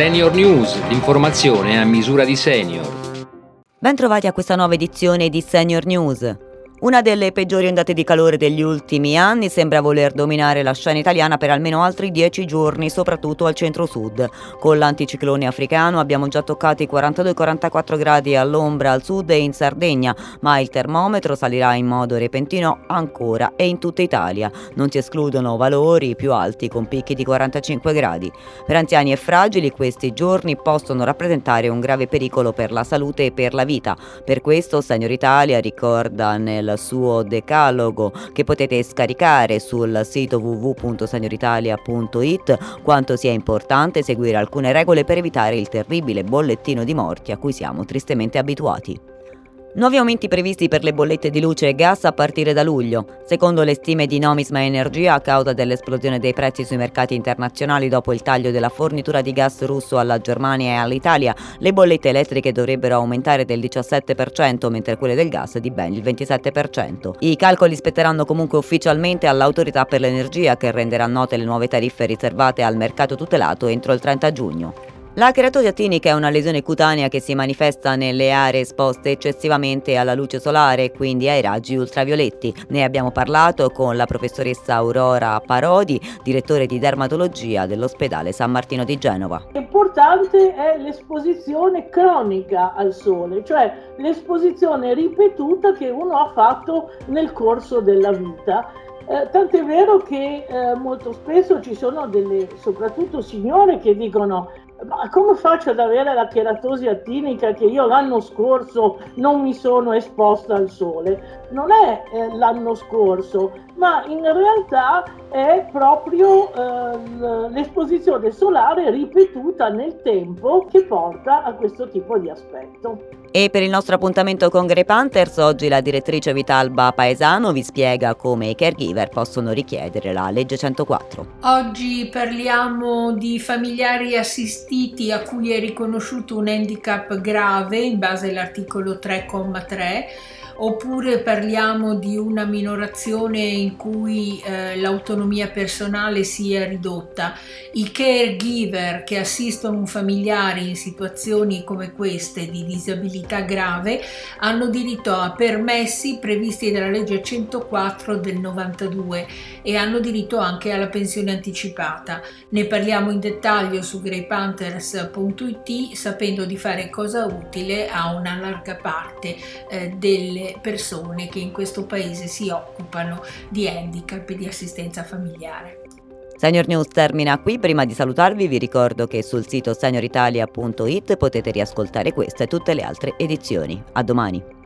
Senior News, l'informazione a misura di senior. Bentrovati a questa nuova edizione di Senior News. Una delle peggiori ondate di calore degli ultimi anni sembra voler dominare la scena italiana per almeno altri dieci giorni, soprattutto al centro-sud. Con l'anticiclone africano abbiamo già toccato i 42-44 gradi all'ombra al sud e in Sardegna, ma il termometro salirà in modo repentino ancora e in tutta Italia. Non si escludono valori più alti con picchi di 45 gradi. Per anziani e fragili questi giorni possono rappresentare un grave pericolo per la salute e per la vita. Per questo Senior Italia ricorda nel suo decalogo che potete scaricare sul sito www.senioritalia.it quanto sia importante seguire alcune regole per evitare il terribile bollettino di morti a cui siamo tristemente abituati. Nuovi aumenti previsti per le bollette di luce e gas a partire da luglio. Secondo le stime di Nomisma Energia, a causa dell'esplosione dei prezzi sui mercati internazionali dopo il taglio della fornitura di gas russo alla Germania e all'Italia, le bollette elettriche dovrebbero aumentare del 17%, mentre quelle del gas di ben il 27%. I calcoli spetteranno comunque ufficialmente all'autorità per l'energia che renderà note le nuove tariffe riservate al mercato tutelato entro il 30 giugno. La keratosi tinica è una lesione cutanea che si manifesta nelle aree esposte eccessivamente alla luce solare quindi ai raggi ultravioletti. Ne abbiamo parlato con la professoressa Aurora Parodi, direttore di dermatologia dell'ospedale San Martino di Genova. Importante è l'esposizione cronica al sole, cioè l'esposizione ripetuta che uno ha fatto nel corso della vita. Eh, tant'è vero che eh, molto spesso ci sono delle, soprattutto signore, che dicono ma come faccio ad avere la cheratosi attinica che io l'anno scorso non mi sono esposta al sole? Non è eh, l'anno scorso, ma in realtà è proprio eh, l'esposizione solare ripetuta nel tempo che porta a questo tipo di aspetto. E per il nostro appuntamento con Grey Panthers, oggi la direttrice Vitalba Paesano vi spiega come i caregiver possono richiedere la legge 104. Oggi parliamo di familiari assistiti a cui è riconosciuto un handicap grave in base all'articolo 3,3 oppure parliamo di una minorazione in cui eh, l'autonomia personale sia ridotta. I caregiver che assistono un familiare in situazioni come queste di disabilità grave hanno diritto a permessi previsti dalla legge 104 del 92 e hanno diritto anche alla pensione anticipata. Ne parliamo in dettaglio su greypanthers.it sapendo di fare cosa utile a una larga parte eh, persone che in questo paese si occupano di handicap e di assistenza familiare. Senior News termina qui, prima di salutarvi vi ricordo che sul sito senioritalia.it potete riascoltare questa e tutte le altre edizioni. A domani!